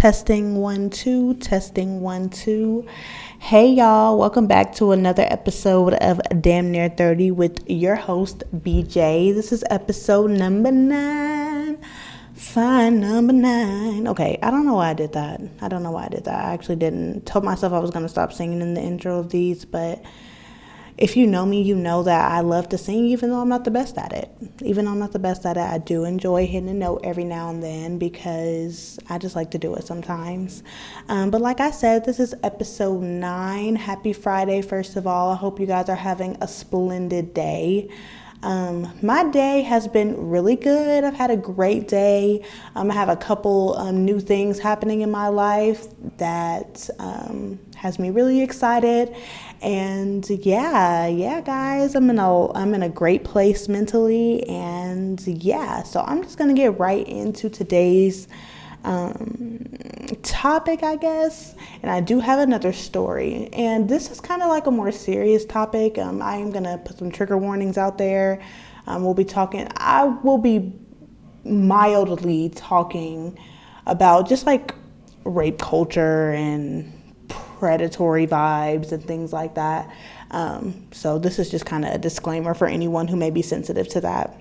Testing one, two, testing one, two. Hey, y'all, welcome back to another episode of Damn Near 30 with your host, BJ. This is episode number nine. Sign number nine. Okay, I don't know why I did that. I don't know why I did that. I actually didn't. Told myself I was going to stop singing in the intro of these, but if you know me, you know that I love to sing even though I'm not the best at it. Even though I'm not the best at it, I do enjoy hitting a note every now and then because I just like to do it sometimes. Um, but like I said, this is episode nine. Happy Friday, first of all. I hope you guys are having a splendid day. Um, my day has been really good. I've had a great day. Um, I have a couple um, new things happening in my life that um, has me really excited. And yeah, yeah, guys, I'm in a I'm in a great place mentally, and yeah, so I'm just gonna get right into today's um, topic, I guess. And I do have another story. And this is kind of like a more serious topic. Um, I am going to put some trigger warnings out there. Um, we'll be talking, I will be mildly talking about just like rape culture and predatory vibes and things like that. Um, so, this is just kind of a disclaimer for anyone who may be sensitive to that.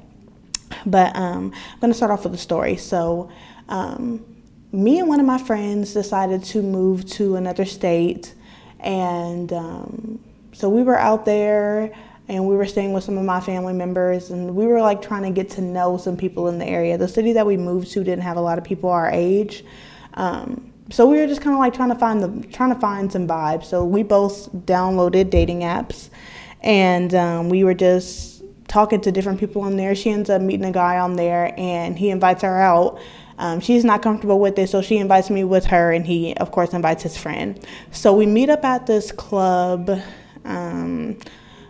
But um, I'm going to start off with a story. So, um, me and one of my friends decided to move to another state. And um, so we were out there and we were staying with some of my family members and we were like trying to get to know some people in the area. The city that we moved to didn't have a lot of people our age. Um, so we were just kind of like trying to find the trying to find some vibes. So we both downloaded dating apps and um, we were just talking to different people on there. She ends up meeting a guy on there and he invites her out um, she's not comfortable with it, so she invites me with her, and he, of course, invites his friend. So we meet up at this club. Um,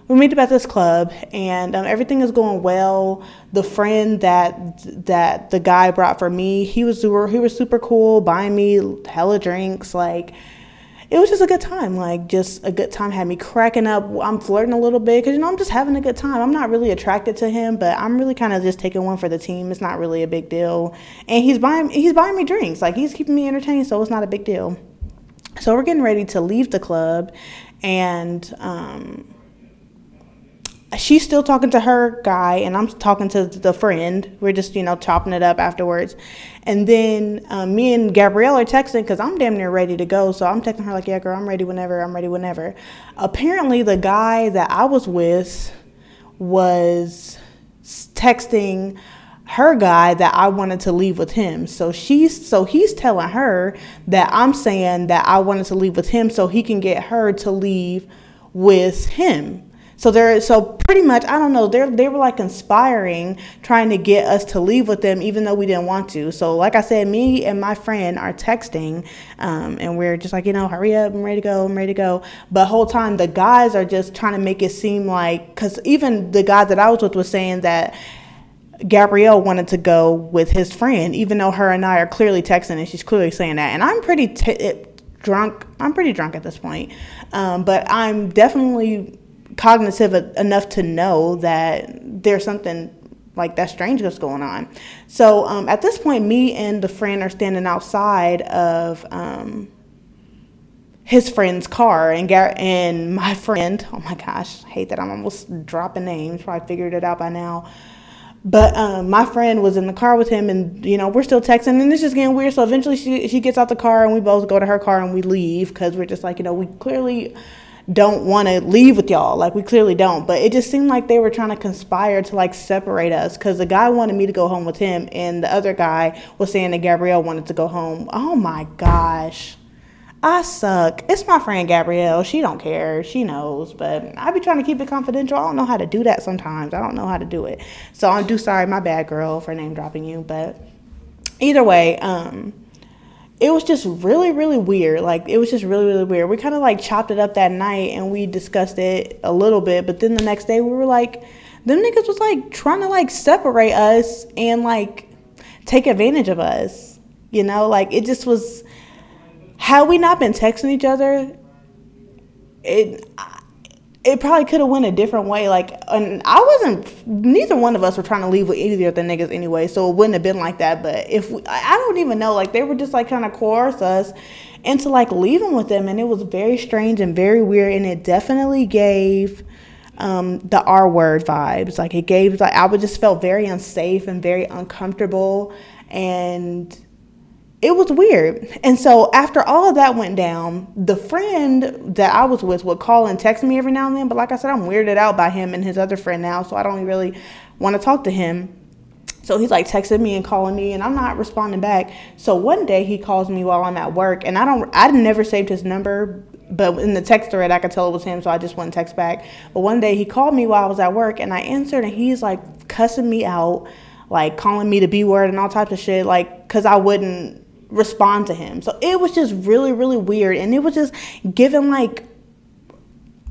we meet up at this club, and um, everything is going well. The friend that that the guy brought for me, he was super, he was super cool, buying me hella drinks, like it was just a good time. Like just a good time had me cracking up. I'm flirting a little bit because you know I'm just having a good time. I'm not really attracted to him, but I'm really kind of just taking one for the team. It's not really a big deal. And he's buying he's buying me drinks. Like he's keeping me entertained, so it's not a big deal. So we're getting ready to leave the club, and um, she's still talking to her guy and i'm talking to the friend we're just you know chopping it up afterwards and then um, me and gabrielle are texting because i'm damn near ready to go so i'm texting her like yeah girl i'm ready whenever i'm ready whenever apparently the guy that i was with was texting her guy that I wanted to leave with him. So she's so he's telling her that I'm saying that I wanted to leave with him so he can get her to leave with him. So they're so pretty much I don't know they they were like conspiring trying to get us to leave with them even though we didn't want to. So like I said, me and my friend are texting, um, and we're just like you know hurry up, I'm ready to go, I'm ready to go. But whole time the guys are just trying to make it seem like because even the guy that I was with was saying that. Gabrielle wanted to go with his friend, even though her and I are clearly texting, and she's clearly saying that. And I'm pretty t- drunk. I'm pretty drunk at this point, um, but I'm definitely cognitive enough to know that there's something like that strange that's going on. So um, at this point, me and the friend are standing outside of um, his friend's car, and Gar- and my friend, oh my gosh, I hate that I'm almost dropping names. Probably figured it out by now. But um, my friend was in the car with him, and you know we're still texting, and it's just getting weird. So eventually, she she gets out the car, and we both go to her car, and we leave because we're just like you know we clearly don't want to leave with y'all. Like we clearly don't. But it just seemed like they were trying to conspire to like separate us because the guy wanted me to go home with him, and the other guy was saying that Gabrielle wanted to go home. Oh my gosh. I suck. It's my friend Gabrielle. She don't care. She knows, but I be trying to keep it confidential. I don't know how to do that sometimes. I don't know how to do it. So I'm do sorry, my bad girl for name dropping you, but either way, um it was just really really weird. Like it was just really really weird. We kind of like chopped it up that night and we discussed it a little bit but then the next day we were like them niggas was like trying to like separate us and like take advantage of us you know? Like it just was had we not been texting each other it it probably could have went a different way. Like, and I wasn't. Neither one of us were trying to leave with either of the niggas anyway, so it wouldn't have been like that. But if we, I don't even know, like they were just like trying to coerce us into like leaving with them, and it was very strange and very weird, and it definitely gave um, the R word vibes. Like it gave like I would just felt very unsafe and very uncomfortable, and it was weird. And so after all of that went down, the friend that I was with would call and text me every now and then. But like I said, I'm weirded out by him and his other friend now, so I don't really want to talk to him. So he's like texting me and calling me, and I'm not responding back. So one day he calls me while I'm at work, and I don't, I never saved his number, but in the text thread I could tell it was him, so I just went text back. But one day he called me while I was at work, and I answered, and he's like cussing me out, like calling me the B word and all types of shit, like because I wouldn't respond to him. So it was just really, really weird. And it was just giving like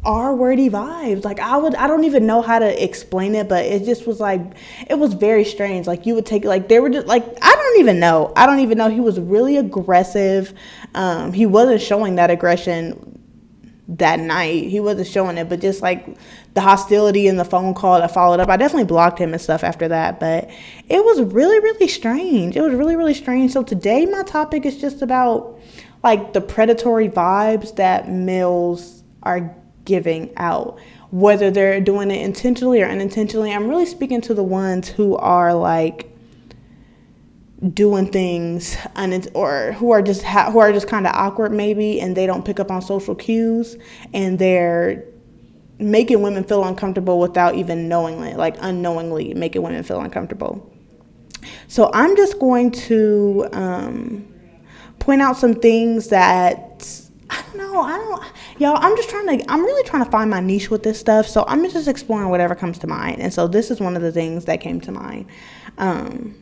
R wordy vibes. Like I would I don't even know how to explain it, but it just was like it was very strange. Like you would take like they were just like I don't even know. I don't even know. He was really aggressive. Um, he wasn't showing that aggression that night. He wasn't showing it, but just like the hostility and the phone call that followed up, I definitely blocked him and stuff after that. But it was really, really strange. It was really, really strange. So today, my topic is just about like the predatory vibes that males are giving out, whether they're doing it intentionally or unintentionally. I'm really speaking to the ones who are like doing things and or who are just ha- who are just kind of awkward maybe and they don't pick up on social cues and they're making women feel uncomfortable without even knowingly like unknowingly making women feel uncomfortable. So i'm just going to um, point out some things that i don't know i don't y'all i'm just trying to i'm really trying to find my niche with this stuff so i'm just exploring whatever comes to mind and so this is one of the things that came to mind. Um,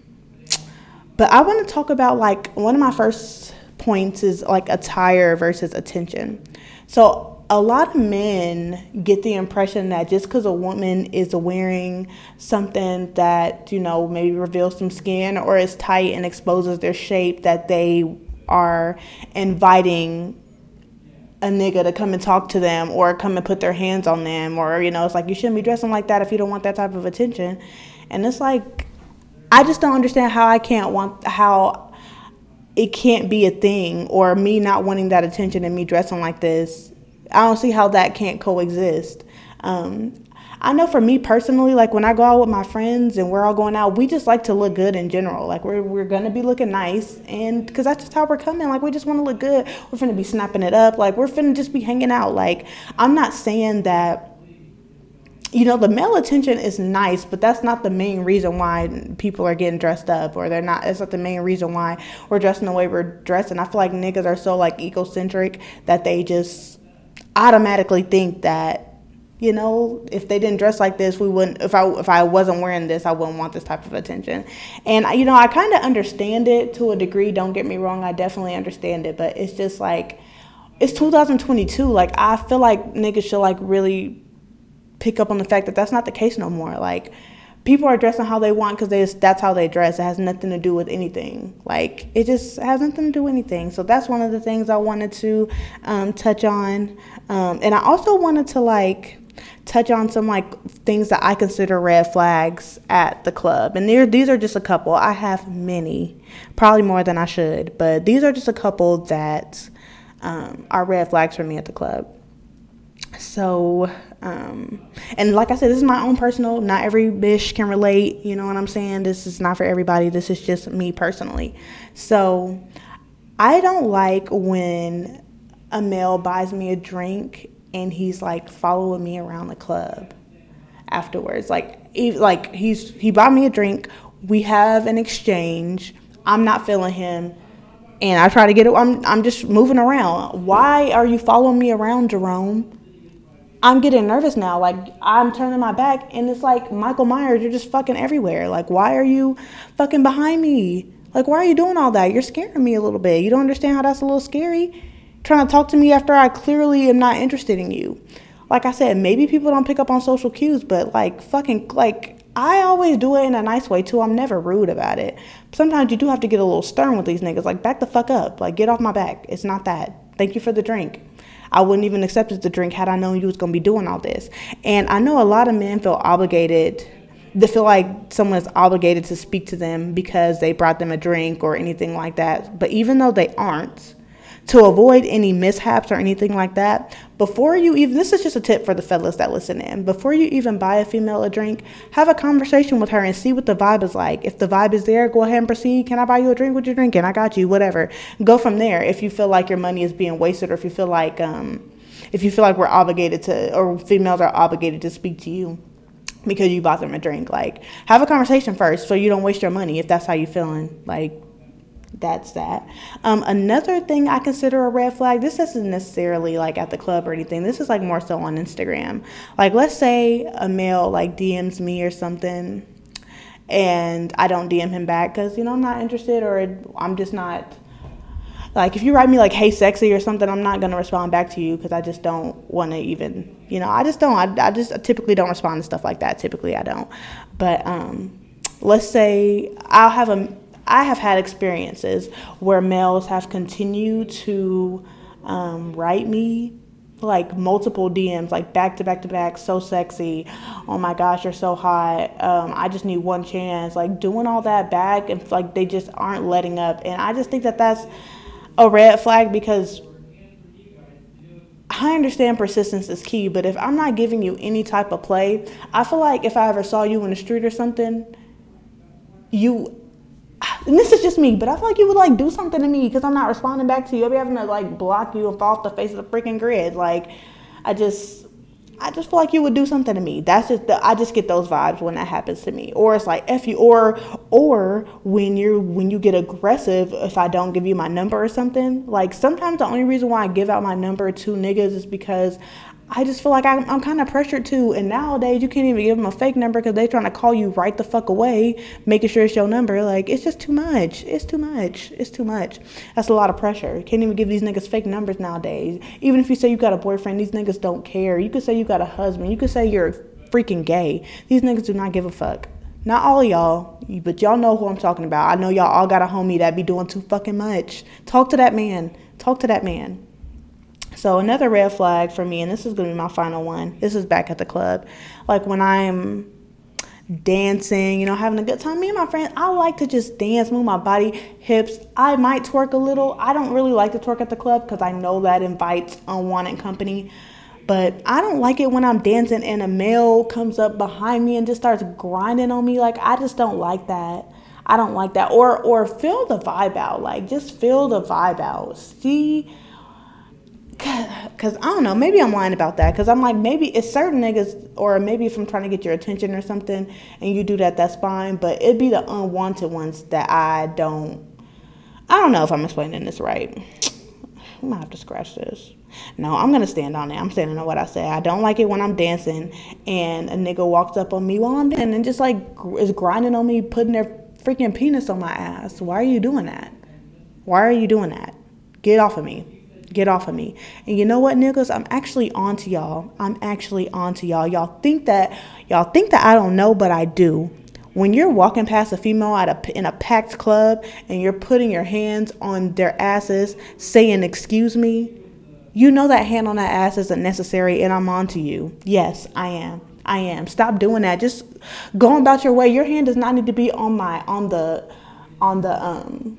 but I want to talk about like one of my first points is like attire versus attention. So a lot of men get the impression that just because a woman is wearing something that you know maybe reveals some skin or is tight and exposes their shape that they are inviting a nigga to come and talk to them or come and put their hands on them or you know it's like you shouldn't be dressing like that if you don't want that type of attention and it's like I just don't understand how I can't want how it can't be a thing or me not wanting that attention and me dressing like this. I don't see how that can't coexist. Um, I know for me personally, like when I go out with my friends and we're all going out, we just like to look good in general. Like we're, we're gonna be looking nice, and because that's just how we're coming. Like we just want to look good. We're finna be snapping it up. Like we're finna just be hanging out. Like I'm not saying that you know, the male attention is nice, but that's not the main reason why people are getting dressed up or they're not, it's not the main reason why we're dressing the way we're dressing. I feel like niggas are so like egocentric that they just automatically think that, you know, if they didn't dress like this, we wouldn't, if I, if I wasn't wearing this, I wouldn't want this type of attention. And, you know, I kind of understand it to a degree. Don't get me wrong. I definitely understand it, but it's just like, it's 2022. Like, I feel like niggas should like really pick up on the fact that that's not the case no more. Like people are dressing how they want because that's how they dress. It has nothing to do with anything. Like it just has nothing to do with anything. So that's one of the things I wanted to um, touch on, um, and I also wanted to like touch on some like things that I consider red flags at the club. And there these are just a couple. I have many, probably more than I should, but these are just a couple that um, are red flags for me at the club. So um, and like I said, this is my own personal. Not every bitch can relate. You know what I'm saying? This is not for everybody. This is just me personally. So I don't like when a male buys me a drink and he's like following me around the club afterwards. Like, he, like he's he bought me a drink. We have an exchange. I'm not feeling him and I try to get it. I'm I'm just moving around. Why are you following me around, Jerome? I'm getting nervous now. Like I'm turning my back and it's like Michael Myers, you're just fucking everywhere. Like why are you fucking behind me? Like why are you doing all that? You're scaring me a little bit. You don't understand how that's a little scary? Trying to talk to me after I clearly am not interested in you. Like I said, maybe people don't pick up on social cues, but like fucking like I always do it in a nice way too. I'm never rude about it. Sometimes you do have to get a little stern with these niggas. Like back the fuck up. Like get off my back. It's not that. Thank you for the drink. I wouldn't even accept the drink had I known you was gonna be doing all this. And I know a lot of men feel obligated they feel like someone is obligated to speak to them because they brought them a drink or anything like that. But even though they aren't, to avoid any mishaps or anything like that, before you even, this is just a tip for the fellas that listen in, before you even buy a female a drink, have a conversation with her and see what the vibe is like. If the vibe is there, go ahead and proceed. Can I buy you a drink? What you drinking? I got you, whatever. Go from there. If you feel like your money is being wasted or if you feel like, um, if you feel like we're obligated to, or females are obligated to speak to you because you bought them a drink. Like, have a conversation first so you don't waste your money if that's how you're feeling. Like, that's that. Um, another thing I consider a red flag, this isn't necessarily like at the club or anything. This is like more so on Instagram. Like, let's say a male like DMs me or something and I don't DM him back because, you know, I'm not interested or I'm just not like if you write me like hey sexy or something i'm not going to respond back to you because i just don't want to even you know i just don't I, I just typically don't respond to stuff like that typically i don't but um let's say i'll have a i have had experiences where males have continued to um, write me like multiple DMs, like back to back to back, so sexy. Oh my gosh, you're so hot. Um, I just need one chance. Like doing all that back, and like they just aren't letting up. And I just think that that's a red flag because I understand persistence is key, but if I'm not giving you any type of play, I feel like if I ever saw you in the street or something, you and this is just me, but I feel like you would like do something to me because I'm not responding back to you. I'll be having to like block you and fall off the face of the freaking grid. Like, I just I just feel like you would do something to me. That's just the, I just get those vibes when that happens to me. Or it's like F you or or when you're when you get aggressive if I don't give you my number or something. Like sometimes the only reason why I give out my number to niggas is because I just feel like I'm, I'm kind of pressured to. And nowadays, you can't even give them a fake number because they're trying to call you right the fuck away, making sure it's your number. Like, it's just too much. It's too much. It's too much. That's a lot of pressure. You can't even give these niggas fake numbers nowadays. Even if you say you got a boyfriend, these niggas don't care. You could say you got a husband. You could say you're freaking gay. These niggas do not give a fuck. Not all y'all, but y'all know who I'm talking about. I know y'all all got a homie that be doing too fucking much. Talk to that man. Talk to that man. So another red flag for me, and this is gonna be my final one. This is back at the club, like when I'm dancing, you know, having a good time. Me and my friends, I like to just dance, move my body, hips. I might twerk a little. I don't really like to twerk at the club because I know that invites unwanted company. But I don't like it when I'm dancing and a male comes up behind me and just starts grinding on me. Like I just don't like that. I don't like that. Or or feel the vibe out. Like just feel the vibe out. See Cause I don't know, maybe I'm lying about that. Cause I'm like, maybe it's certain niggas, or maybe if I'm trying to get your attention or something, and you do that, that's fine. But it'd be the unwanted ones that I don't. I don't know if I'm explaining this right. I'm gonna have to scratch this. No, I'm gonna stand on it. I'm standing on what I say. I don't like it when I'm dancing and a nigga walks up on me while I'm dancing and just like is grinding on me, putting their freaking penis on my ass. Why are you doing that? Why are you doing that? Get off of me. Get off of me. And you know what, niggas? I'm actually on to y'all. I'm actually on to y'all. Y'all think that y'all think that I don't know, but I do. When you're walking past a female a, in a packed club and you're putting your hands on their asses, saying "Excuse me," you know that hand on that ass isn't necessary, and I'm on to you. Yes, I am. I am. Stop doing that. Just go about your way. Your hand does not need to be on my on the on the um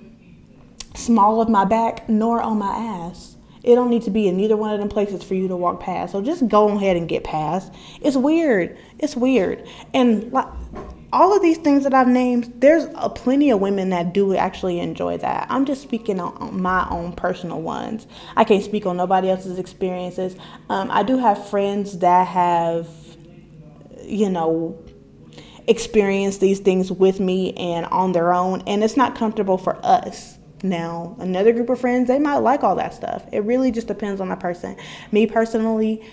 small of my back nor on my ass. It don't need to be in neither one of them places for you to walk past. So just go ahead and get past. It's weird. It's weird. And like all of these things that I've named, there's a plenty of women that do actually enjoy that. I'm just speaking on my own personal ones. I can't speak on nobody else's experiences. Um, I do have friends that have, you know, experienced these things with me and on their own, and it's not comfortable for us now, another group of friends, they might like all that stuff. It really just depends on the person. Me personally,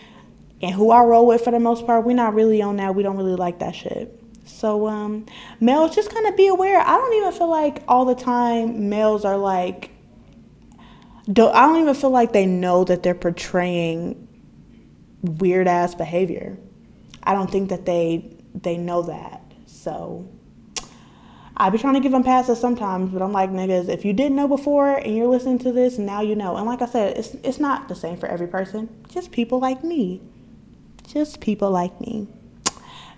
and who I roll with for the most part, we're not really on that. We don't really like that shit. So, um, males, just kind of be aware. I don't even feel like all the time males are like, don't, I don't even feel like they know that they're portraying weird ass behavior. I don't think that they they know that. So, I be trying to give them passes sometimes, but I'm like, niggas, if you didn't know before and you're listening to this, now you know. And like I said, it's it's not the same for every person. Just people like me. Just people like me.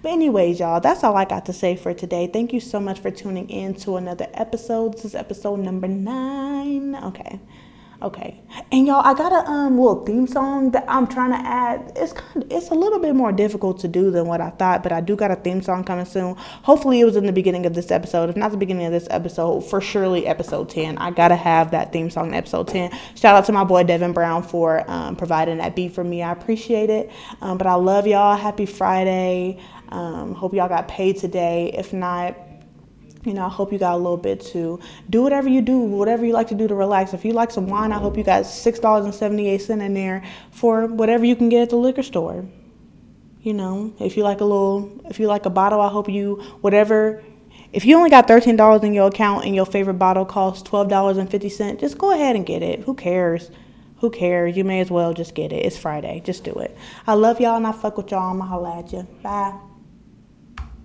But anyways, y'all, that's all I got to say for today. Thank you so much for tuning in to another episode. This is episode number nine. Okay. Okay. And y'all, I got a um little theme song that I'm trying to add. It's kind of, it's a little bit more difficult to do than what I thought, but I do got a theme song coming soon. Hopefully it was in the beginning of this episode. If not the beginning of this episode, for surely episode 10. I got to have that theme song in episode 10. Shout out to my boy Devin Brown for um, providing that beat for me. I appreciate it. Um, but I love y'all. Happy Friday. Um, hope y'all got paid today. If not, you know, I hope you got a little bit to do whatever you do, whatever you like to do to relax. If you like some wine, I hope you got six dollars and seventy eight cent in there for whatever you can get at the liquor store. You know, if you like a little, if you like a bottle, I hope you whatever. If you only got thirteen dollars in your account and your favorite bottle costs twelve dollars and fifty cent, just go ahead and get it. Who cares? Who cares? You may as well just get it. It's Friday. Just do it. I love y'all and I fuck with y'all. I'ma holla at you. Bye.